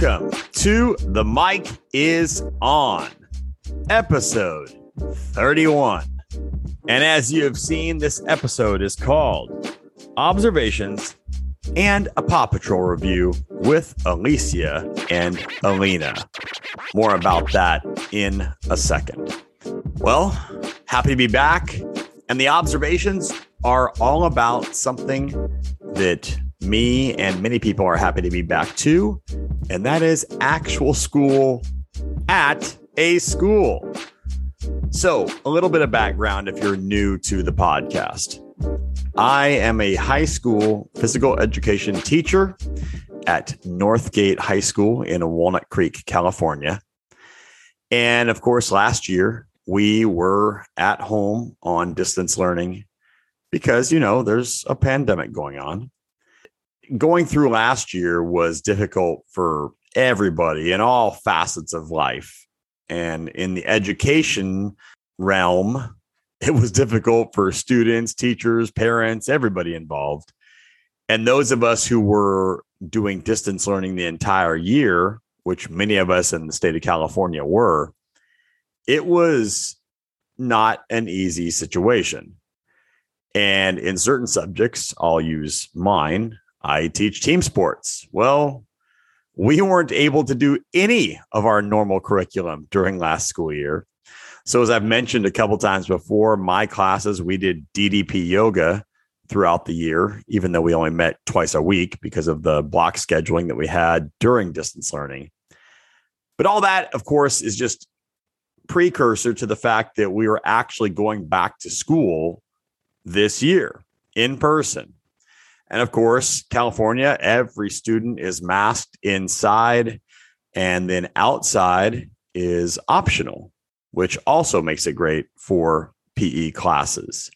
Welcome to The Mic is Ahn, episode 31. And as you have seen, this episode is called Observations and a Paw Patrol review with Alysia and Aleena. More about that in a second. Well, happy to be back. And the observations are all about something that me and many people are happy to be back to, and that is actual school at a school. So, a little bit of background if you're new to the podcast. I am a high school physical education teacher at Northgate High School in Walnut Creek, California. And of course, last year we were at home on distance learning because, you know, there's a pandemic going on going through last year was difficult for everybody in all facets of life. And in the education realm, it was difficult for students, teachers, parents, everybody involved. And those of us who were doing distance learning the entire year, which many of us in the state of California were, it was not an easy situation. And in certain subjects, I'll use mine, I teach team sports. Well, we weren't able to do any of our normal curriculum during last school year. So, as I've mentioned a couple times before, my classes, we did DDP yoga throughout the year, even though we only met twice a week because of the block scheduling that we had during distance learning. But all that, of course, is just precursor to the fact that we were actually going back to school this year in person. And of course, California, every student is masked inside, and then outside is optional, which also makes it great for PE classes.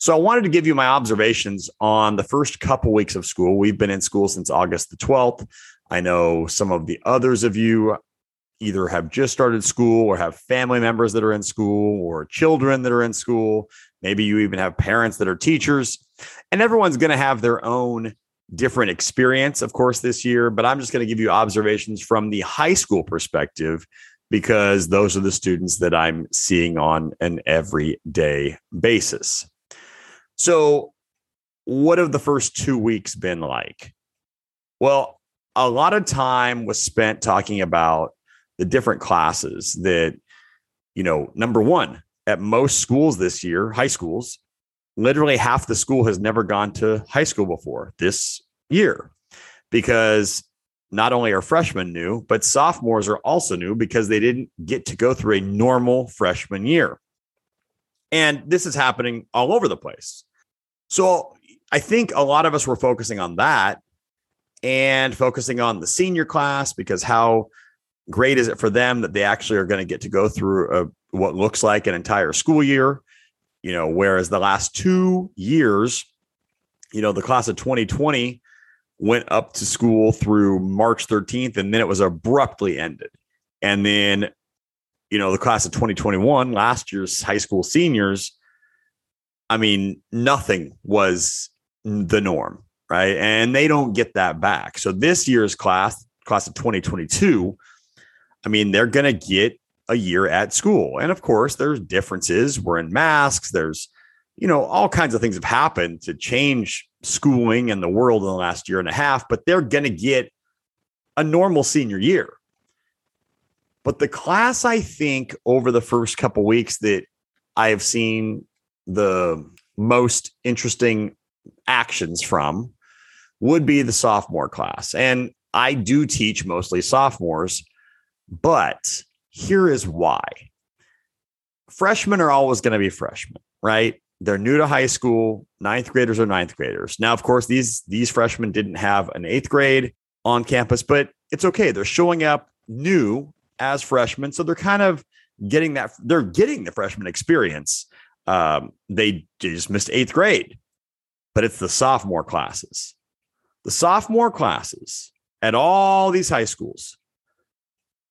So I wanted to give you my observations on the first couple weeks of school. We've been in school since August the 12th. I know some of the others of you either have just started school or have family members that are in school or children that are in school. Maybe you even have parents that are teachers. And everyone's going to have their own different experience, of course, this year. But I'm just going to give you observations from the high school perspective because those are the students that I'm seeing on an everyday basis. So, what have the first two weeks been like? Well, a lot of time was spent talking about the different classes that, you know, number one, at most schools this year, high schools, literally half the school has never gone to high school before this year because not only are freshmen new, but sophomores are also new because they didn't get to go through a normal freshman year. And this is happening all over the place. So I think a lot of us were focusing on that and focusing on the senior class because how great is it for them that they actually are going to get to go through a, what looks like an entire school year you know, whereas the last two years, you know, the class of 2020 went up to school through March 13th and then it was abruptly ended. And then, you know, the class of 2021, last year's high school seniors, I mean, nothing was the norm, right? And they don't get that back. So this year's class, class of 2022, I mean, they're going to get a year at school. And of course, there's differences. We're in masks. There's, you know, all kinds of things have happened to change schooling and the world in the last year and a half, but they're going to get a normal senior year. But the class, I think, over the first couple weeks that I have seen the most interesting actions from would be the sophomore class. And I do teach mostly sophomores, but here is why. Freshmen are always going to be freshmen, right? They're new to high school. Ninth graders are ninth graders. Now, of course, these these freshmen didn't have an eighth grade on campus, but it's okay. They're showing up new as freshmen, so they're kind of getting that. They're getting the freshman experience. Um, they just missed eighth grade, but it's the sophomore classes. The sophomore classes at all these high schools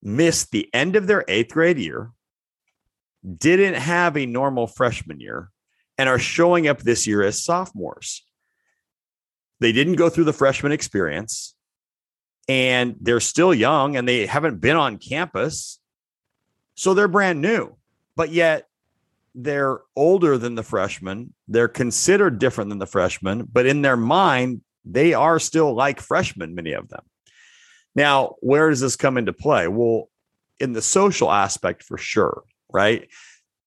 missed the end of their eighth grade year, didn't have a normal freshman year, and are showing up this year as sophomores. They didn't go through the freshman experience. and they're still young and they haven't been on campus. So they're brand new, but yet they're older than the freshmen. They're considered different than the freshmen, but in their mind, they are still like freshmen, many of them. Now, where does this come into play? Well, in the social aspect for sure, right?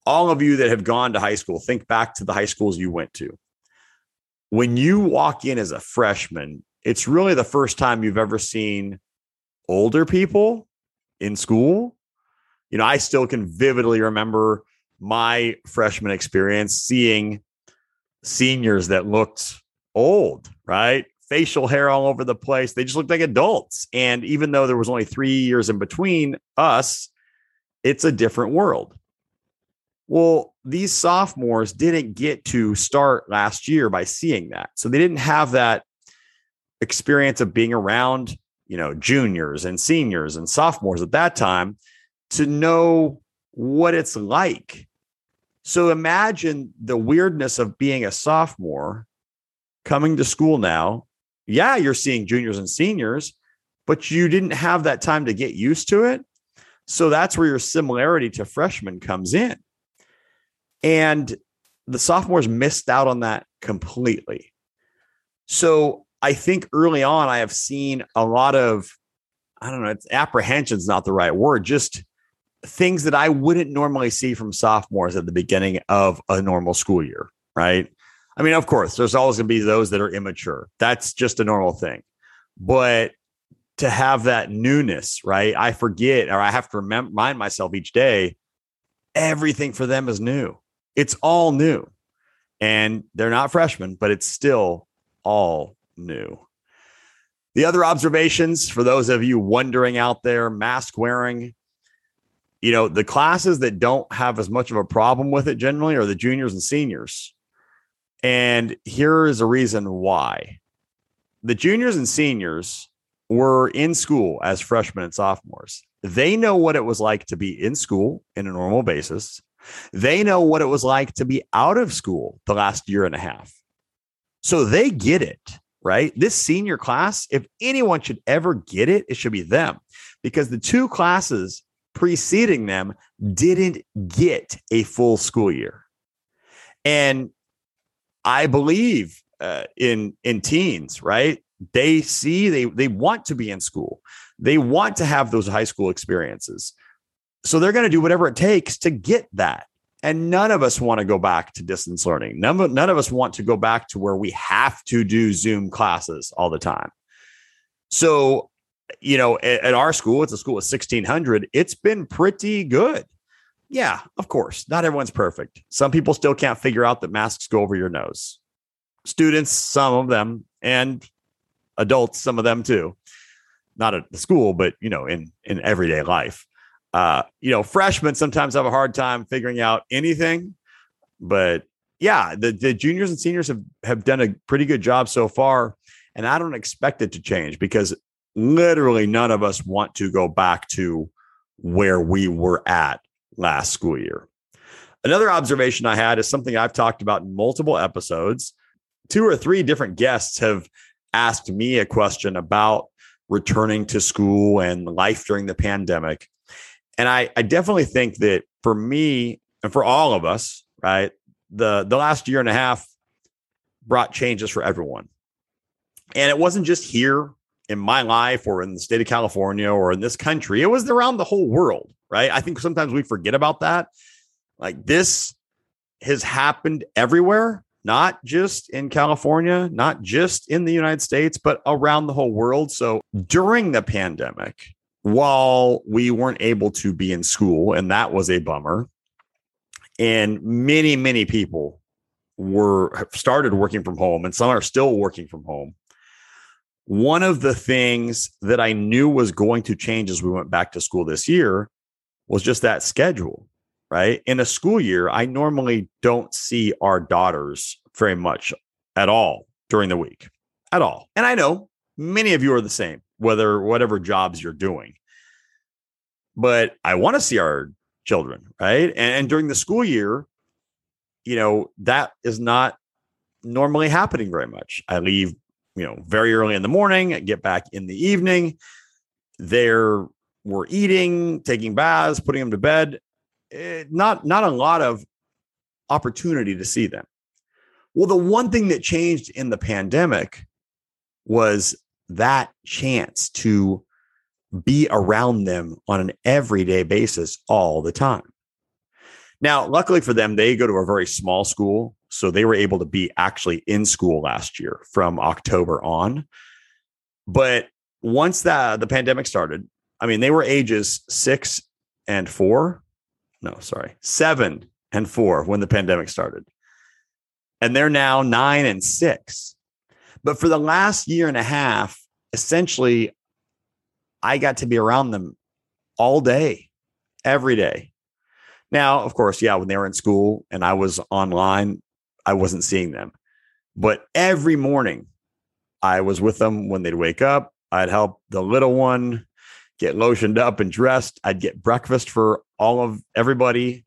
All of you that have gone to high school, think back to the high schools you went to. When you walk in as a freshman, it's really the first time you've ever seen older people in school. You know, I still can vividly remember my freshman experience seeing seniors that looked old, right? Facial hair all over the place. They just looked like adults. And even though there was only three years in between us, it's a different world. Well, these sophomores didn't get to start last year by seeing that. So they didn't have that experience of being around, you know, juniors and seniors and sophomores at that time to know what it's like. So imagine the weirdness of being a sophomore coming to school now. Yeah, you're seeing juniors and seniors, but you didn't have that time to get used to it. So that's where your similarity to freshmen comes in. And the sophomores missed out on that completely. So I think early on, I have seen a lot of, I don't know, apprehension is not the right word, just things that I wouldn't normally see from sophomores at the beginning of a normal school year, right? I mean, of course, there's always going to be those that are immature. That's just a normal thing. But to have that newness, right? I forget or I have to remind myself each day everything for them is new. It's all new. And they're not freshmen, but it's still all new. The other observations for those of you wondering out there, mask wearing, you know, the classes that don't have as much of a problem with it generally are the juniors and seniors. And here is a reason why. The juniors and seniors were in school as freshmen and sophomores. They know what it was like to be in school in a normal basis. They know what it was like to be out of school the last year and a half. So they get it right? This senior class, if anyone should ever get it, it should be them because the two classes preceding them didn't get a full school year. And I believe uh, in in teens, right? They see they they want to be in school. They want to have those high school experiences. So they're going to do whatever it takes to get that. And none of us want to go back to distance learning. None of, none of us want to go back to where we have to do Zoom classes all the time. So, you know, at, at our school, it's a school of 1600. It's been pretty good. Yeah, of course, not everyone's perfect. Some people still can't figure out that masks go over your nose. Students, some of them, and adults, some of them too. Not at the school, but you know, in in everyday life uh, you know, freshmen sometimes have a hard time figuring out anything, but yeah, the, the juniors and seniors have, have done a pretty good job so far. And I don't expect it to change because literally none of us want to go back to where we were at last school year. Another observation I had is something I've talked about in multiple episodes. Two or three different guests have asked me a question about returning to school and life during the pandemic. And I, I definitely think that for me and for all of us, right, the the last year and a half brought changes for everyone. And it wasn't just here in my life or in the state of California or in this country. It was around the whole world, right? I think sometimes we forget about that. Like this has happened everywhere, not just in California, not just in the United States, but around the whole world. So during the pandemic, while we weren't able to be in school, and that was a bummer. And many, many people were started working from home, and some are still working from home. One of the things that I knew was going to change as we went back to school this year was just that schedule, right? In a school year, I normally don't see our daughters very much at all during the week, at all. And I know many of you are the same whether whatever jobs you're doing. But I want to see our children, right? And, and during the school year, you know, that is not normally happening very much. I leave you know, very early in the morning, get back in the evening. They're were eating, taking baths, putting them to bed. It, eh, not not a lot of opportunity to see them. Well, the one thing that changed in the pandemic was that chance to be around them on an everyday basis all the time. Now, luckily for them, they go to a very small school. So they were able to be actually in school last year from October on. But once that the pandemic started, I mean, they were ages six and four. No, sorry, seven and four when the pandemic started. And they're now nine and six. But for the last year and a half, essentially, I got to be around them all day, every day. Now, of course, yeah, when they were in school and I was online, I wasn't seeing them. But every morning, I was with them when they'd wake up. I'd help the little one get lotioned up and dressed. I'd get breakfast for all of everybody,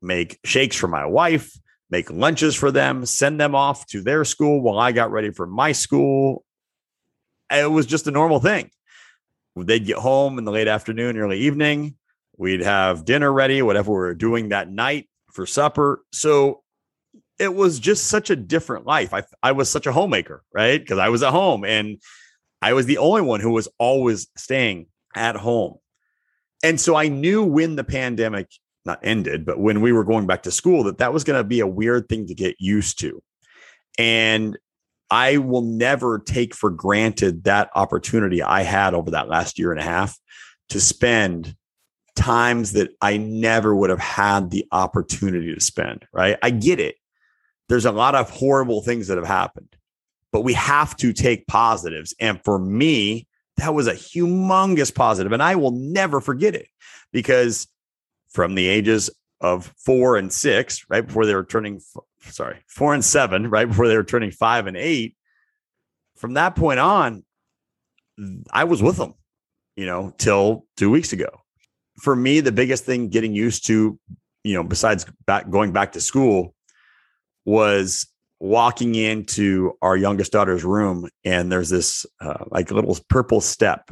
make shakes for my wife, make lunches for them, send them off to their school while I got ready for my school. It was just a normal thing. They'd get home in the late afternoon, early evening. We'd have dinner ready, whatever we were doing that night for supper. So it was just such a different life. I, I was such a homemaker, right? Because I was at home and I was the only one who was always staying at home. And so I knew when the pandemic not ended, but when we were going back to school, that that was going to be a weird thing to get used to. And I will never take for granted that opportunity I had over that last year and a half to spend times that I never would have had the opportunity to spend, right? I get it. There's a lot of horrible things that have happened, but we have to take positives. And for me, that was a humongous positive, and I will never forget it because from the ages of four and six, right before they were turning, sorry, four and seven, right before they were turning five and eight. From that point on, I was with them, you know, till two weeks ago. For me, the biggest thing getting used to, you know, besides back going back to school, was walking into our youngest daughter's room, and there's this uh, like little purple step,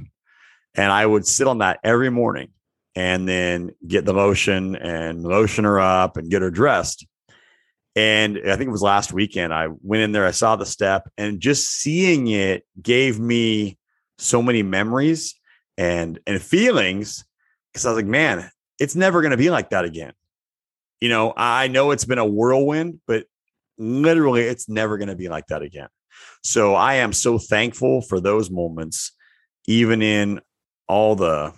and I would sit on that every morning and then get the lotion and lotion her up and get her dressed. And I think it was last weekend. I went in there, I saw the step, and just seeing it gave me so many memories and and feelings because I was like, man, it's never going to be like that again. You know, I know it's been a whirlwind, but literally, it's never going to be like that again. So I am so thankful for those moments, even in all the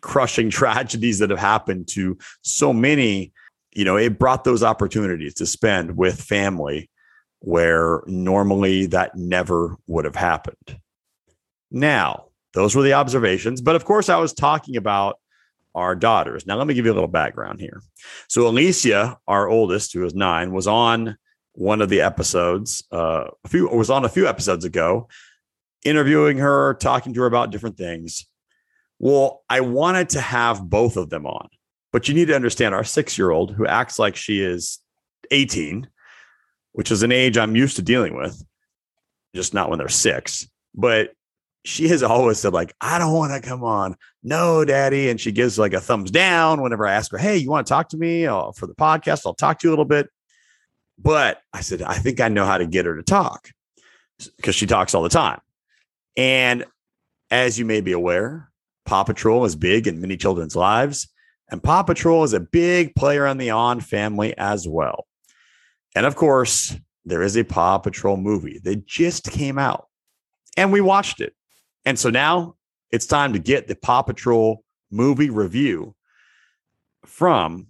crushing tragedies that have happened to so many, you know, it brought those opportunities to spend with family where normally that never would have happened. Now, those were the observations. But of course, I was talking about our daughters. Now, let me give you a little background here. So, Alysia, our oldest, who is nine, was on one of the episodes, uh, a few was on a few episodes ago, interviewing her, talking to her about different things. Well, I wanted to have both of them on, but you need to understand our six year old who acts like she is 18, which is an age I'm used to dealing with, just not when they're six. But she has always said, like, I don't want to come on. No, daddy. And she gives like a thumbs down whenever I ask her, Hey, you want to talk to me I'll, for the podcast? I'll talk to you a little bit. But I said, I think I know how to get her to talk because she talks all the time. And as you may be aware, Paw Patrol is big in many children's lives, and Paw Patrol is a big player in the Ahn family as well. And of course, there is a Paw Patrol movie that just came out, and we watched it. And so now it's time to get the Paw Patrol movie review from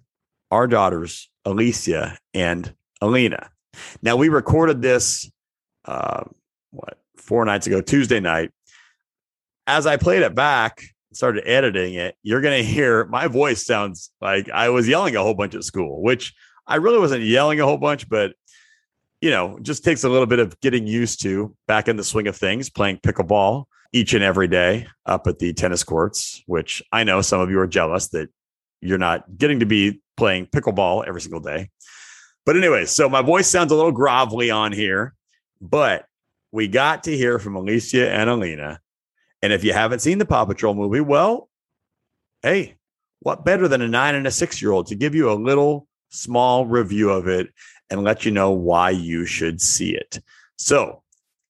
our daughters, Alysia and Aleena. Now, we recorded this, uh, what, four nights ago, Tuesday night. As I played it back, started editing it, you're going to hear my voice sounds like I was yelling a whole bunch at school, which I really wasn't yelling a whole bunch, but you know, just takes a little bit of getting used to back in the swing of things, playing pickleball each and every day up at the tennis courts, which I know some of you are jealous that you're not getting to be playing pickleball every single day. But anyway, so my voice sounds a little grovelly on here, but we got to hear from Alysia and Aleena. And if you haven't seen the Paw Patrol movie, well, hey, what better than a nine and a six year old to give you a little small review of it and let you know why you should see it. So,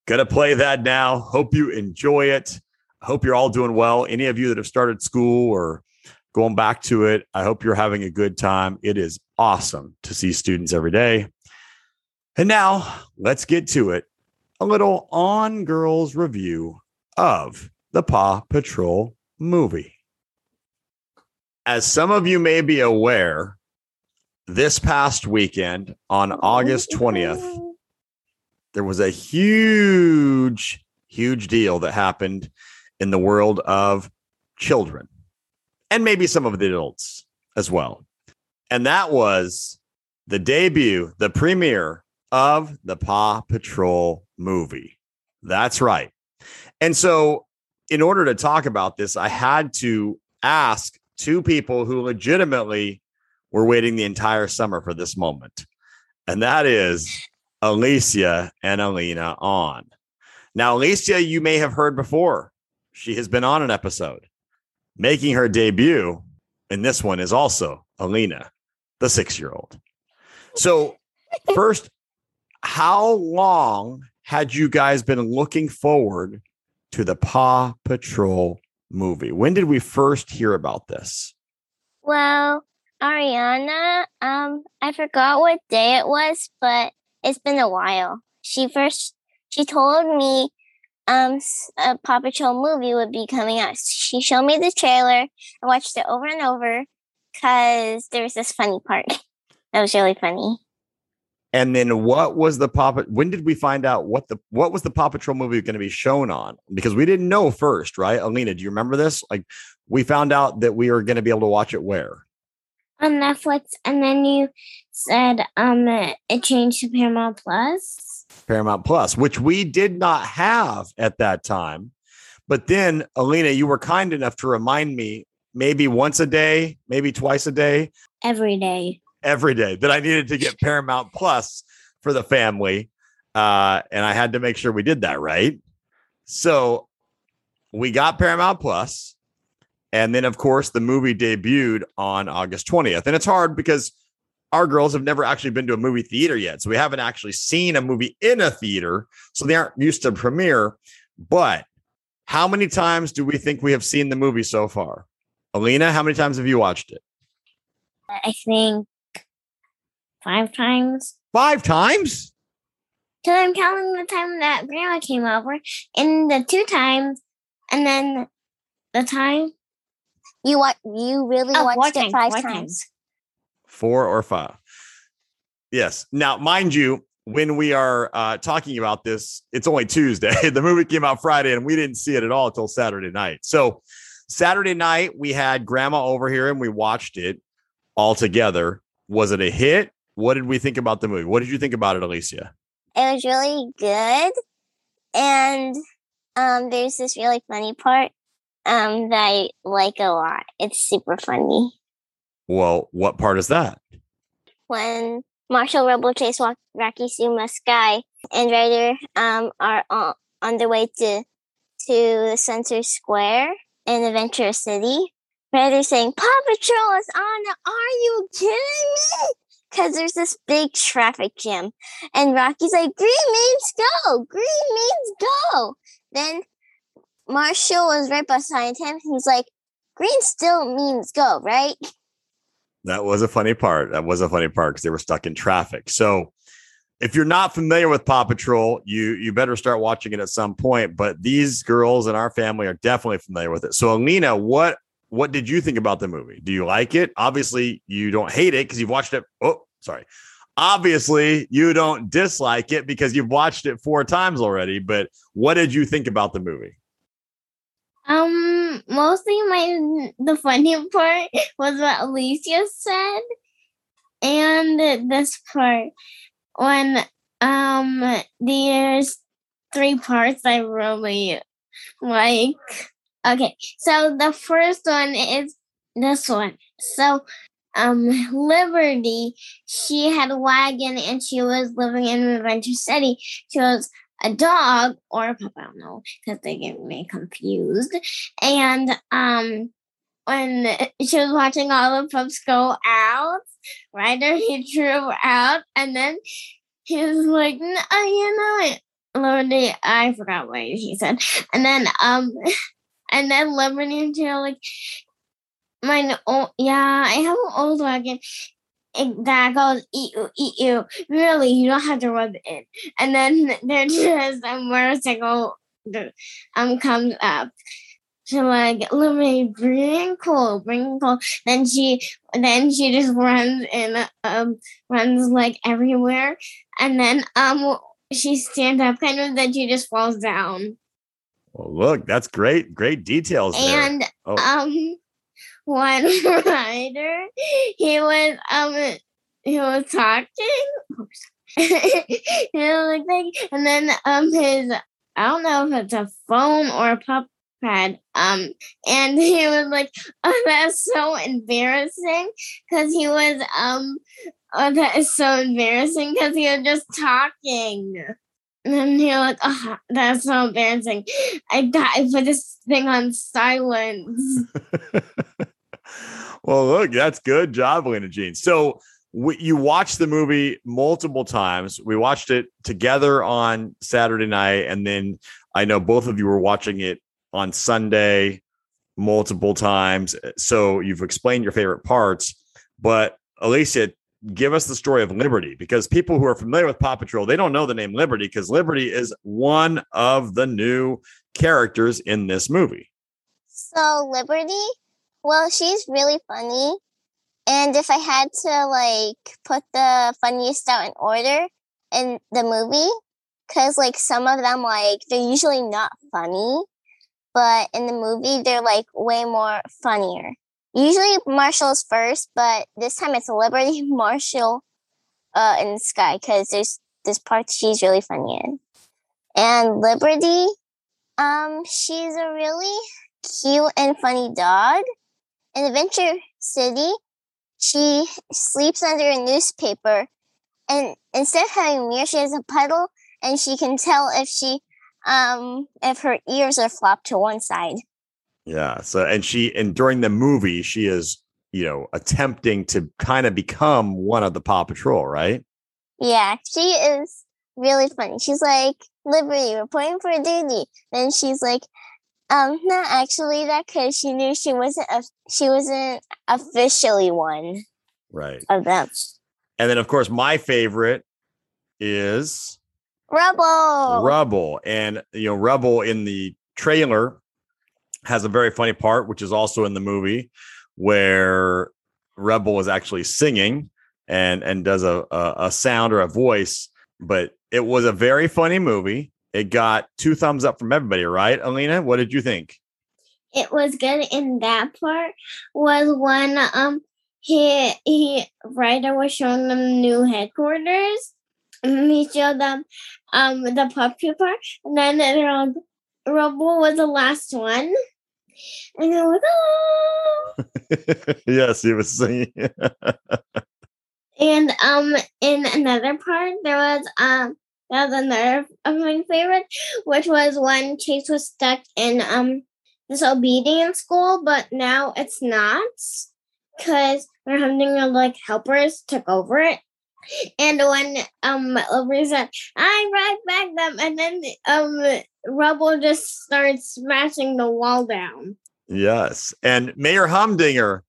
gonna play that now. Hope you enjoy it. Hope you're all doing well. Any of you that have started school or going back to it, I hope you're having a good time. It is awesome to see students every day. And now let's get to it. A little Ahn girls review of the Paw Patrol movie. As some of you may be aware, this past weekend on August 20th, there was a huge, huge deal that happened in the world of children and maybe some of the adults as well. And that was the debut, the premiere of the Paw Patrol movie. That's right. And so, in order to talk about this, I had to ask two people who legitimately were waiting the entire summer for this moment. And that is Alysia and Aleena on. Now, Alysia, you may have heard before. She has been Ahn an episode. Making her debut in this one is also Aleena, the six year old. So, first, how long had you guys been looking forward to the Paw Patrol movie? When did we first hear about this? Well, Ariana, um, I forgot what day it was, but it's been a while. She first she told me um a Paw Patrol movie would be coming out. She showed me the trailer. I watched it over and over because there was this funny part that was really funny. And then what was the Paw when did we find out what the what was the Paw Patrol movie going to be shown on? Because we didn't know first, right? Aleena, do you remember this? Like we found out that we were going to be able to watch it where? on Netflix, and then you said um it changed to Paramount Plus. Paramount Plus, which we did not have at that time. But then, Aleena, you were kind enough to remind me maybe once a day, maybe twice a day, every day, every day that I needed to get Paramount Plus for the family. Uh, and I had to make sure we did that right. So we got Paramount Plus and then, of course, the movie debuted on August 20th. And it's hard because our girls have never actually been to a movie theater yet. So we haven't actually seen a movie in a theater. So they aren't used to premiere. But how many times do we think we have seen the movie so far? Aleena, how many times have you watched it? I think five times. Five times? Because I'm counting the time that grandma came over and the two times, and then the time you what? You really oh, watched it five times. times. Four or five. Yes. Now, mind you, when we are uh, talking about this, it's only Tuesday. the movie came out Friday, and we didn't see it at all until Saturday night. So, Saturday night we had Grandma over here, and we watched it all together. Was it a hit? What did we think about the movie? What did you think about it, Alysia? It was really good, and um, there's this really funny part um, that I like a lot. It's super funny. Well, what part is that? When Marshall Rubble Chase Rocky Zuma Sky and Ryder um, are on, on their way to to the Center Square in Adventure City. Ryder's saying, Paw Patrol is on. Are you kidding me? Because there's this big traffic jam. And Rocky's like, Green means go. Green means go. Then Marshall was right beside him. He's like, green still means go, right? That was a funny part. That was a funny part because they were stuck in traffic. So if you're not familiar with Paw Patrol, you you better start watching it at some point. But these girls in our family are definitely familiar with it. So Aleena, what what did you think about the movie? Do you like it? Obviously, you don't hate it because you've watched it. Oh, sorry. Obviously, you don't dislike it because you've watched it four times already. But what did you think about the movie? Um, mostly my the funny part was what Alysia said, and this part when um there's three parts I really like. Okay, so the first one is this one. So um Liberty, she had a wagon and she was living in Adventure City. She was a dog or a pup. I don't know because they get me confused. And um, when she was watching all the pups go out, Ryder he drew out, and then he was like, "No, you know it." Liberty, I forgot what he said, and then um, and then Liberty and Jill like, mine. Oh yeah, I have an old wagon. That goes eat you, eat you. Really, you don't have to rub it in. And then there's just a motorcycle um comes up, she like, let me bring cool, bring cool. Then she then she just runs and um runs like everywhere. And then um she stands up kind of then she just falls down. Well, look, that's great, great details. And oh. um one Ryder, he was um he was talking. you know, like, and then um his I don't know if it's a phone or a pup had um and he was like oh that's so embarrassing because he was um oh that is so embarrassing because he was just talking. And then he was like oh that's so embarrassing. I got i put this thing on silence well look that's good job lena jean so we, you watched the movie multiple times we watched it together on saturday night and then I know both of you were watching it on Sunday multiple times. So you've explained your favorite parts, but Alysia, give us the story of Liberty because people who are familiar with Paw Patrol, they don't know the name Liberty because Liberty is one of the new characters in this movie. So Liberty, well, she's really funny. And if I had to like put the funniest out in order in the movie, because like some of them like they're usually not funny but in the movie they're like way more funnier. Usually Marshall's first, but this time it's Liberty, Marshall, uh, and Sky because there's this part she's really funny in. And Liberty, um, she's a really cute and funny dog. In Adventure City, she sleeps under a newspaper, and instead of having a mirror, she has a puddle, and she can tell if she um if her ears are flopped to one side. Yeah. So and she and during the movie she is, you know, attempting to kind of become one of the Paw Patrol, right? Yeah, she is really funny. She's like, Liberty, reporting for duty. Then she's like, um, not actually that because she knew she wasn't a, she wasn't officially one. Right. Of them. And then of course my favorite is Rubble. Rubble. And, you know, Rubble in the trailer has a very funny part, which is also in the movie, where Rubble is actually singing and and does a, a, a sound or a voice. But it was a very funny movie. It got two thumbs up from everybody, right? Aleena, what did you think? It was good in that part was when um he he Ryder was showing them new headquarters And he showed them um the puppy part, and then the Rubble was the last one. And they're like, oh. yes, he was singing. and um, in another part, there was um, that was another of my favorite, which was when Chase was stuck in um disobedience school, but now it's not because having like helpers took over it and when um over said, I right back them, and then um Rubble just starts smashing the wall down. Yes, and Mayor Humdinger,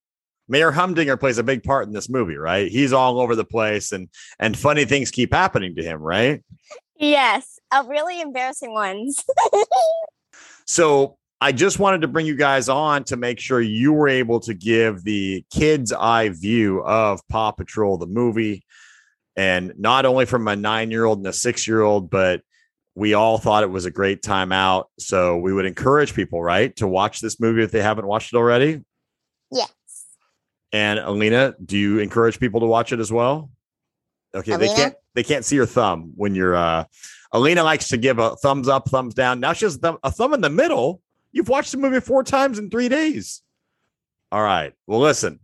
Mayor Humdinger plays a big part in this movie, right? He's all over the place, and and funny things keep happening to him, right? Yes, uh, really embarrassing ones. so I just wanted to bring you guys on to make sure you were able to give the kids' eye view of Paw Patrol, the movie and not only from a nine year old and a six year old, but we all thought it was a great time out. So we would encourage people, right, to watch this movie if they haven't watched it already. Yes. And Aleena, do you encourage people to watch it as well? Okay, Aleena? they can't they can't see your thumb when you're uh Aleena likes to give a thumbs up, thumbs down. Now she has a thumb in the middle. You've watched the movie four times in three days. All right. Well, listen,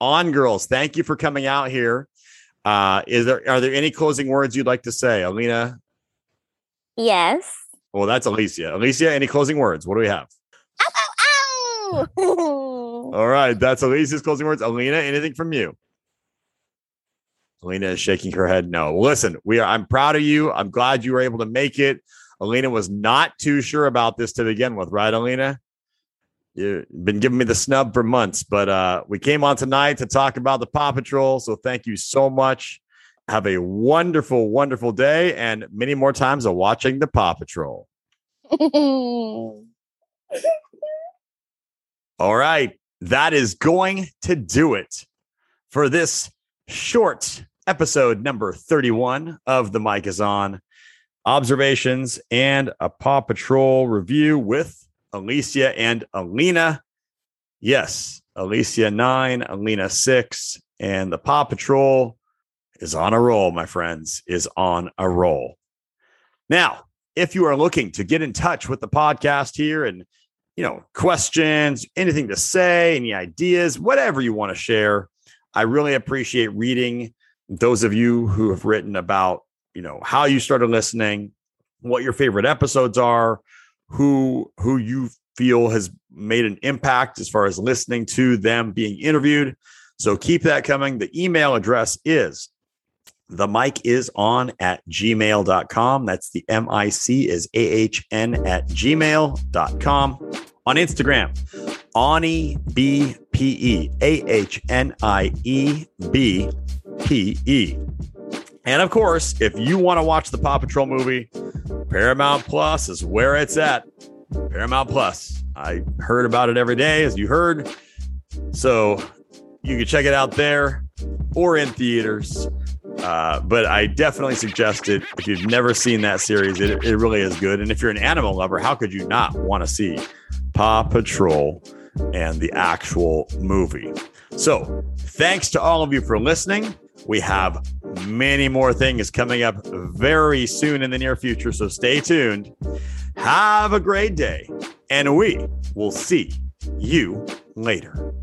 Ahn girls, thank you for coming out here uh, is there are there any closing words you'd like to say, Aleena? Yes. Well, that's Alysia. Alysia, any closing words? What do we have? Ow, ow, ow. All right, that's Alysia's closing words. Aleena, anything from you? Aleena is shaking her head. No. Listen, we are. I'm proud of you. I'm glad you were able to make it. Aleena was not too sure about this to begin with, right, Aleena? You've been giving me the snub for months, but uh, we came on tonight to talk about the Paw Patrol. So thank you so much. Have a wonderful, wonderful day and many more times of watching the Paw Patrol. All right. That is going to do it for this short episode number 31 of The Mic is Ahn Observations and a Paw Patrol review with Alysia and Aleena. Yes, Alysia nine, Aleena six, and the Paw Patrol is on a roll, my friends, is on a roll. Now, if you are looking to get in touch with the podcast here and you know, questions, anything to say, any ideas, whatever you want to share. I really appreciate reading those of you who have written about, you know, how you started listening, what your favorite episodes are, who who you feel has made an impact as far as listening to them being interviewed. So keep that coming. The email address is the mic is on at gmail.com. That's the M I C is A H N at gmail.com. On Instagram, Ani B P E, A H N I E B P E. And of course, if you want to watch the Paw Patrol movie, Paramount Plus is where it's at. Paramount Plus. I heard about it every day, as you heard. So you can check it out there or in theaters. Uh, but I definitely suggest it if you've never seen that series. It, it really is good. And if you're an animal lover, how could you not want to see Paw Patrol and the actual movie? So, thanks to all of you for listening. We have many more things coming up very soon in the near future. So, stay tuned. Have a great day, and we will see you later.